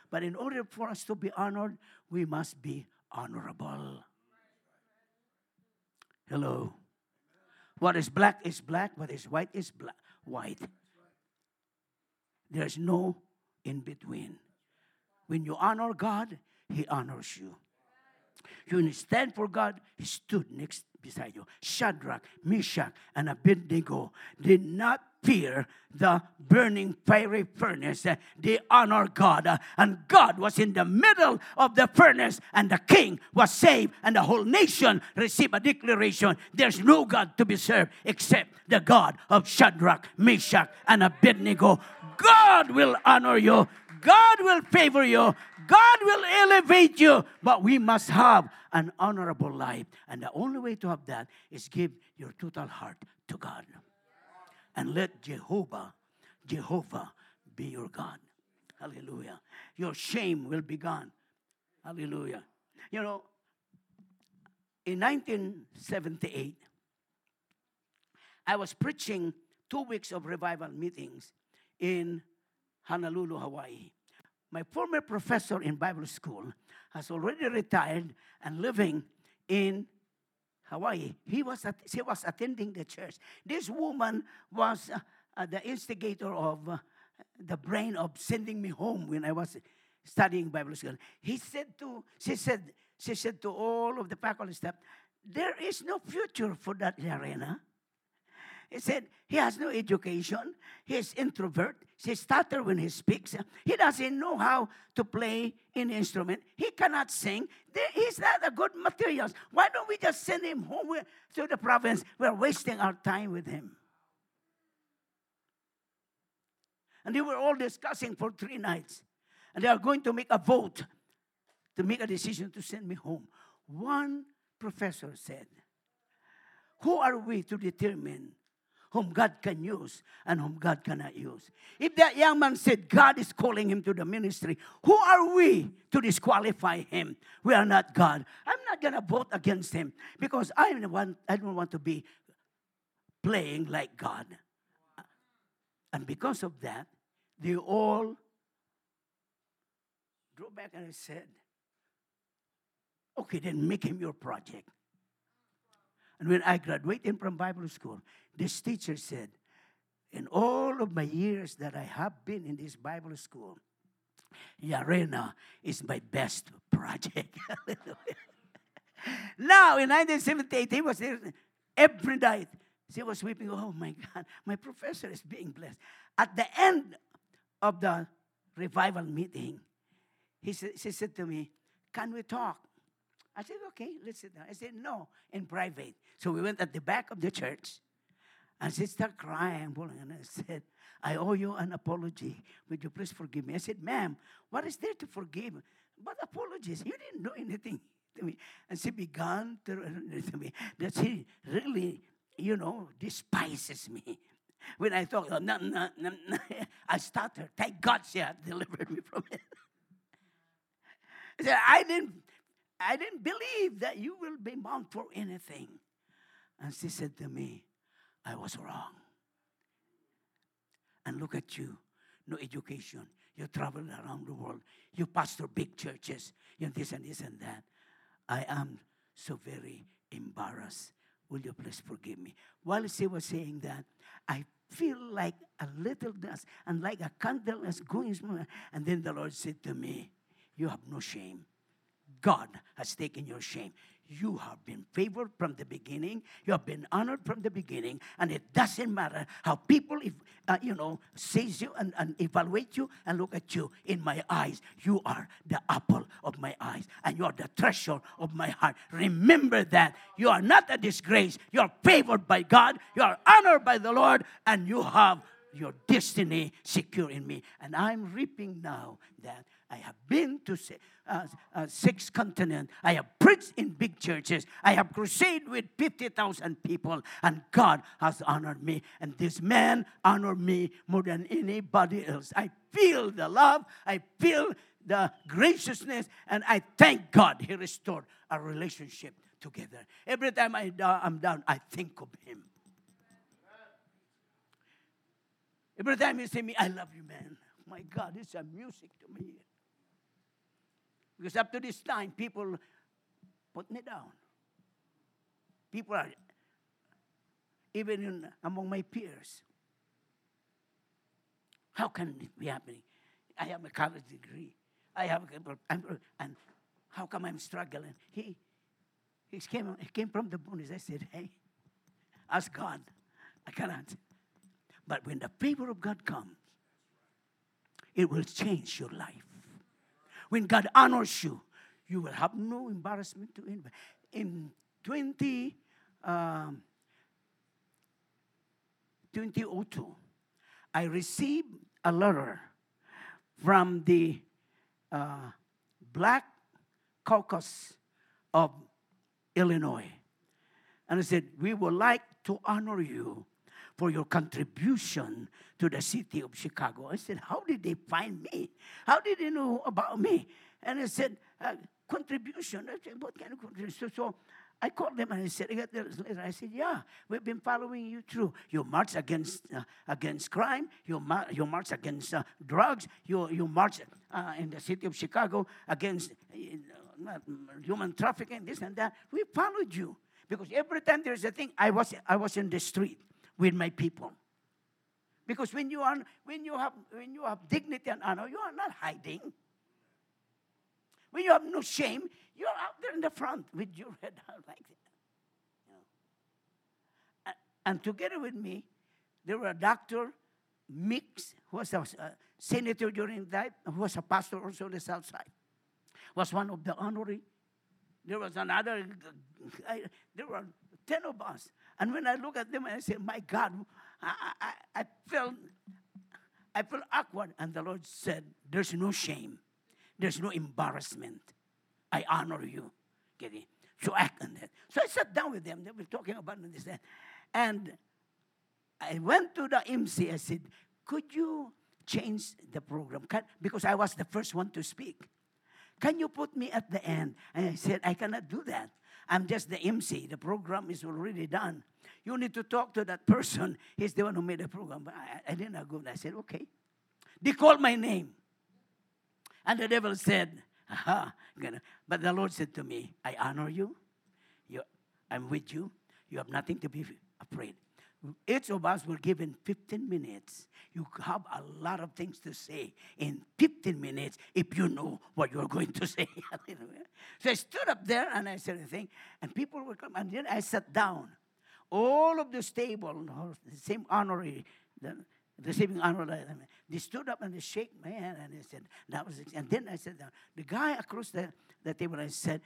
But in order for us to be honored, we must be honorable. Hello. What is black is black, what is white is black, white. There's no in between. When you honor God, He honors you. You stand for God, He stood next beside you. Shadrach, Meshach, and Abednego did not fear the burning fiery furnace. Uh, they honor God, uh, and God was in the middle of the furnace, and the king was saved, and the whole nation received a declaration there's no God to be served except the God of Shadrach, Meshach, and Abednego. God will honor you. God will favor you. God will elevate you. But we must have an honorable life. And the only way to have that is give your total heart to God. And let Jehovah, Jehovah be your God. Hallelujah. Your shame will be gone. Hallelujah. You know, in 1978, I was preaching two weeks of revival meetings in Honolulu, Hawaii. My former professor in Bible school has already retired and living in Hawaii. He was, at, she was attending the church. This woman was uh, uh, the instigator of uh, the brain of sending me home when I was studying Bible school. He said to, she said, she said to all of the faculty staff, there is no future for that arena. He said he has no education. He's introvert. He stutters when he speaks. He doesn't know how to play an instrument. He cannot sing. He's not a good material. Why don't we just send him home to the province? We're wasting our time with him. And they were all discussing for three nights. And they are going to make a vote to make a decision to send me home. One professor said, Who are we to determine whom God can use and whom God cannot use. If that young man said God is calling him to the ministry, who are we to disqualify him? We are not God. I'm not going to vote against him because I don't, want, I don't want to be playing like God. And because of that, they all drew back and said, okay, then make him your project. And when I graduated from Bible school, this teacher said, in all of my years that I have been in this Bible school, Yarena is my best project. *laughs* now, in 1978, he was there every night. She was weeping, oh my God, my professor is being blessed. At the end of the revival meeting, he said, she said to me, Can we talk? I said, Okay, let's sit down. I said, No, in private. So we went at the back of the church. And she started crying, and I said, I owe you an apology. Would you please forgive me? I said, Ma'am, what is there to forgive? But apologies? You didn't do anything *laughs* to me. And she began to to me that she really, you know, despises me. When I thought, oh, no, no, no, no, I stuttered. Thank God she had delivered me from it. I said, I didn't, I didn't believe that you will be bound for anything. And she said to me, I was wrong. And look at you, no education. You travel around the world. You pastor big churches. You this and this and that. I am so very embarrassed. Will you please forgive me? While she was saying that, I feel like a little dust and like a candle is going. And then the Lord said to me, You have no shame. God has taken your shame. You have been favored from the beginning. You have been honored from the beginning. And it doesn't matter how people, if, uh, you know, sees you and, and evaluate you and look at you. In my eyes, you are the apple of my eyes. And you are the treasure of my heart. Remember that. You are not a disgrace. You are favored by God. You are honored by the Lord. And you have your destiny secure in me. And I'm reaping now that I have been to uh, uh, six continents. I have preached in big churches. I have crusade with 50,000 people. And God has honored me. And this man honored me more than anybody else. I feel the love. I feel the graciousness. And I thank God He restored our relationship together. Every time I, I'm down, I think of Him. Every time you say me, I love you, man. My God, it's a music to me. Because up to this time, people put me down. People are, even in, among my peers. How can it be happening? I have a college degree. I have, a, and how come I'm struggling? He, he came, he came from the bonus. I said, hey, ask God. I cannot. But when the favor of God comes, it will change your life. When God honors you, you will have no embarrassment to anybody. In 20, um, 2002, I received a letter from the uh, Black Caucus of Illinois. And I said, We would like to honor you for your contribution to the city of Chicago. I said, How did they find me? How did they know about me? And I said, uh, Contribution. I said, What kind of contribution? So, I called them and I said, I said, Yeah, we've been following you through. Your march against uh, against crime. You, mar- you march against uh, drugs. You, you march uh, in the city of Chicago against uh, human trafficking, this and that. We followed you. Because every time there's a thing, I was, I was in the street with my people. Because when you, are, when, you have, when you have dignity and honor, you are not hiding. When you have no shame, you're out there in the front with your *laughs* head out like that. You know. and, and, together with me, there were a doctor, Meeks, who was a senator during that, who was a pastor also on the south side, was one of the honorary. There was another, *laughs* I, there were 10 of us. And when I look at them, and I say, My God, I, I, I felt I felt awkward. And the Lord said, There's no shame. There's no embarrassment. I honor you. Get it? So act on that. So I sat down with them. They were talking about this. And I went to the MC. I said, Could you change the program? Can, because I was the first one to speak. Can you put me at the end? And I said, I cannot do that. I'm just the MC. The program is already done. You need to talk to that person. He's the one who made the program. But I, I didn't go. I said, okay. They called my name. And the devil said, Aha. But the Lord said to me, I honor you. you. I'm with you. You have nothing to be afraid. Each of us were given 15 minutes. You have a lot of things to say in 15 minutes if you know what you're going to say. *laughs* so I stood up there and I said a thing, and people were coming. And then I sat down. All of this table, the same honorary, the, receiving honor, they stood up and they shake my hand and they said, that was. And then I said, the guy across the, the table, I said,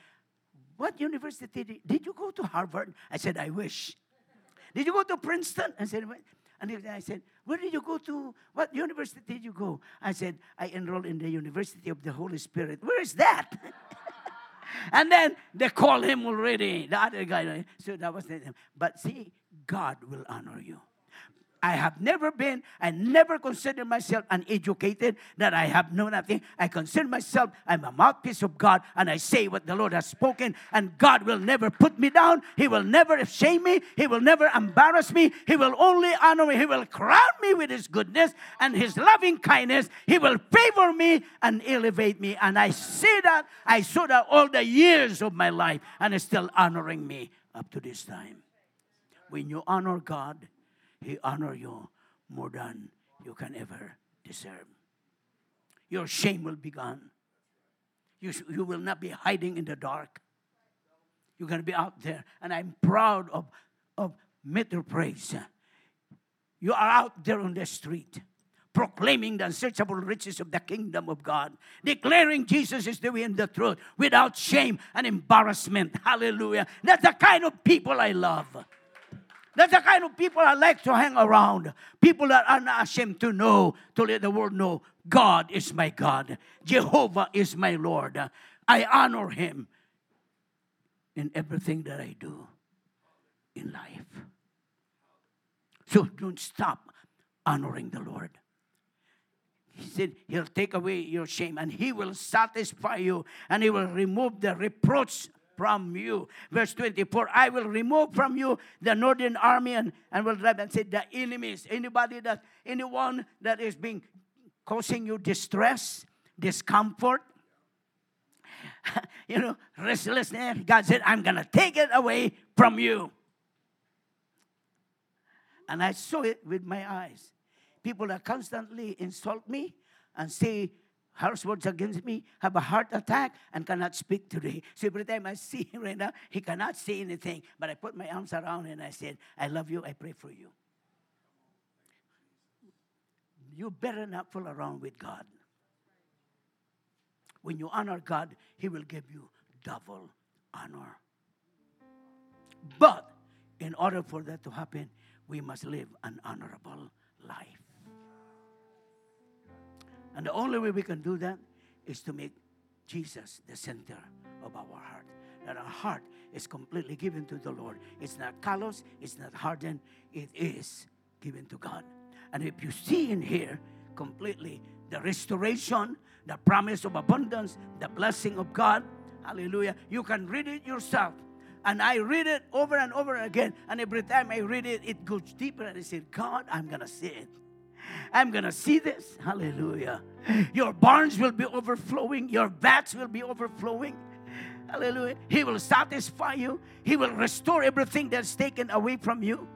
what university did you go to Harvard? I said, I wish. Did you go to Princeton? I said, what? And I said, Where did you go to? What university did you go? I said, I enrolled in the University of the Holy Spirit. Where is that? *laughs* and then they call him already, the other guy. So that was it. But see, God will honor you. I have never been, I never consider myself uneducated, that I have known nothing. I consider myself, I'm a mouthpiece of God, and I say what the Lord has spoken, and God will never put me down. He will never shame me. He will never embarrass me. He will only honor me. He will crown me with His goodness and His loving kindness. He will favor me and elevate me. And I see that, I saw that all the years of my life, and it's still honoring me up to this time. When you honor God, he honor you more than you can ever deserve. Your shame will be gone. You, you will not be hiding in the dark. You're going to be out there. And I'm proud of, of Metro Praise. You are out there on the street proclaiming the unsearchable riches of the kingdom of God, declaring Jesus is the way and the truth without shame and embarrassment. Hallelujah. That's the kind of people I love. That's the kind of people I like to hang around. People that are not ashamed to know, to let the world know God is my God. Jehovah is my Lord. I honor him in everything that I do in life. So don't stop honoring the Lord. He said, He'll take away your shame and He will satisfy you and He will remove the reproach from you. Verse 24, I will remove from you the northern army and, and will drive and say the enemies. Anybody that anyone that is being causing you distress, discomfort, *laughs* you know, restlessness. God said, I'm gonna take it away from you. And I saw it with my eyes. People that constantly insult me and say harsh words against me, have a heart attack, and cannot speak today. *laughs* So every time I see him right now, he cannot say anything. But I put my arms around him and I said, I love you, I pray for you. You better not fool around with God. When you honor God, He will give you double honor. But in order for that to happen, we must live an honorable life. And the only way we can do that is to make Jesus the center of our heart. That our heart is completely given to the Lord. It's not callous, it's not hardened, it is given to God. And if you see in here completely the restoration, the promise of abundance, the blessing of God, hallelujah, you can read it yourself. And I read it over and over again. And every time I read it, it goes deeper. And I say, God, I'm going to see it. I'm going to see this. Hallelujah. Your barns will be overflowing, your vats will be overflowing. Hallelujah. He will satisfy you, He will restore everything that's taken away from you.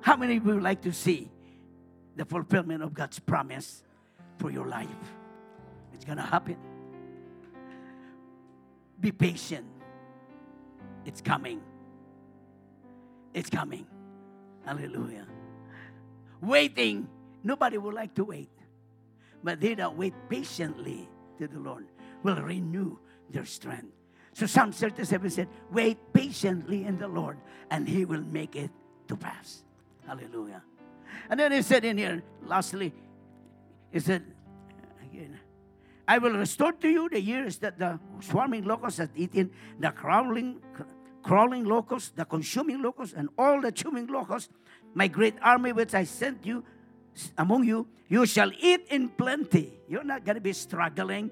How many of you would like to see the fulfillment of God's promise for your life? It's going to happen. Be patient. It's coming. It's coming. Hallelujah. Waiting Nobody would like to wait. But they that wait patiently to the Lord will renew their strength. So Psalm 37 said, Wait patiently in the Lord, and he will make it to pass. Hallelujah. And then he said in here, lastly, he said, again, I will restore to you the years that the swarming locust has eaten, the crawling, crawling locust, the consuming locust, and all the chewing locusts, my great army which I sent you among you, you shall eat in plenty. You're not going to be struggling.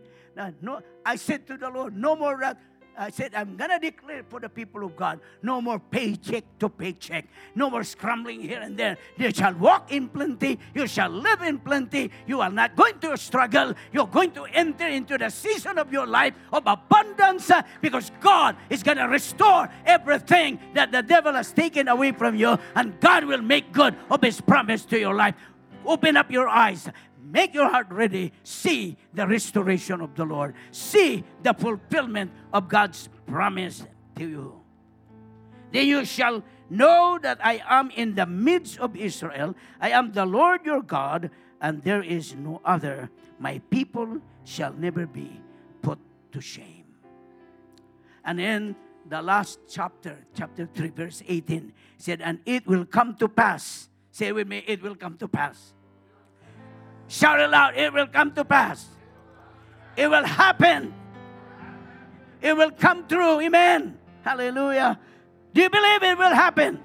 No, I said to the Lord, no more that I said, I'm going to declare for the people of God no more paycheck to paycheck, no more scrambling here and there. You shall walk in plenty, you shall live in plenty. You are not going to struggle. You're going to enter into the season of your life of abundance because God is going to restore everything that the devil has taken away from you, and God will make good of his promise to your life. Open up your eyes. Make your heart ready. See the restoration of the Lord. See the fulfillment of God's promise to you. Then you shall know that I am in the midst of Israel. I am the Lord your God, and there is no other. My people shall never be put to shame. And then the last chapter, chapter 3, verse 18, said, And it will come to pass. Say with me, it will come to pass Shout it loud. It will come to pass. It will happen. It will come true. Amen. Hallelujah. Do you believe it will happen?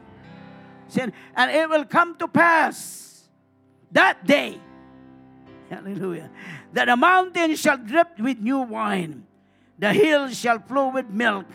And it will come to pass that day. Hallelujah. That the mountains shall drip with new wine, the hills shall flow with milk,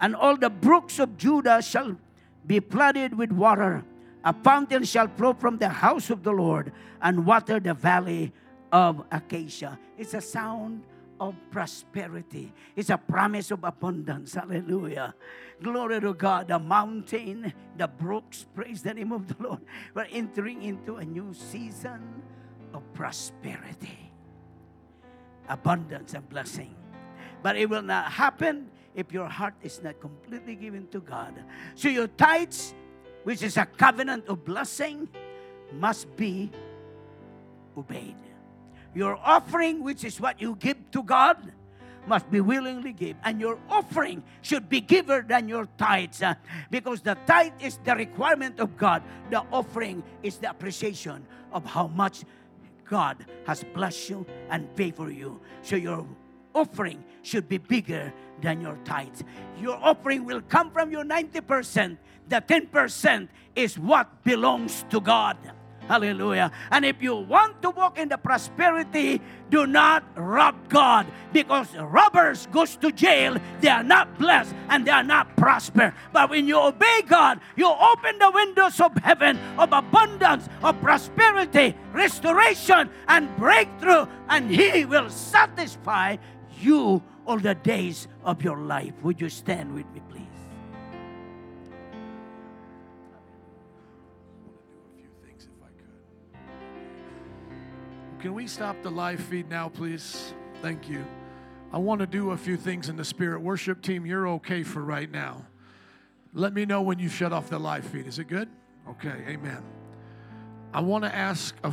and all the brooks of Judah shall be flooded with water. A fountain shall flow from the house of the Lord and water the valley of Acacia. It's a sound of prosperity. It's a promise of abundance. Hallelujah. Glory to God. The mountain, the brooks, praise the name of the Lord. We're entering into a new season of prosperity, abundance, and blessing. But it will not happen if your heart is not completely given to God. So your tithes which is a covenant of blessing, must be obeyed. Your offering, which is what you give to God, must be willingly give. And your offering should be giver than your tithes. Uh, because the tithe is the requirement of God. The offering is the appreciation of how much God has blessed you and favor you. So your offering should be bigger than your tithes. Your offering will come from your 90%. The 10% is what belongs to God. Hallelujah. And if you want to walk in the prosperity, do not rob God because robbers goes to jail. They are not blessed and they are not prosper. But when you obey God, you open the windows of heaven of abundance, of prosperity, restoration, and breakthrough, and He will satisfy you all the days of your life. Would you stand with me,
Can we stop the live feed now, please? Thank you. I want to do a few things in the spirit. Worship team, you're okay for right now. Let me know when you shut off the live feed. Is it good? Okay, amen. I want to ask a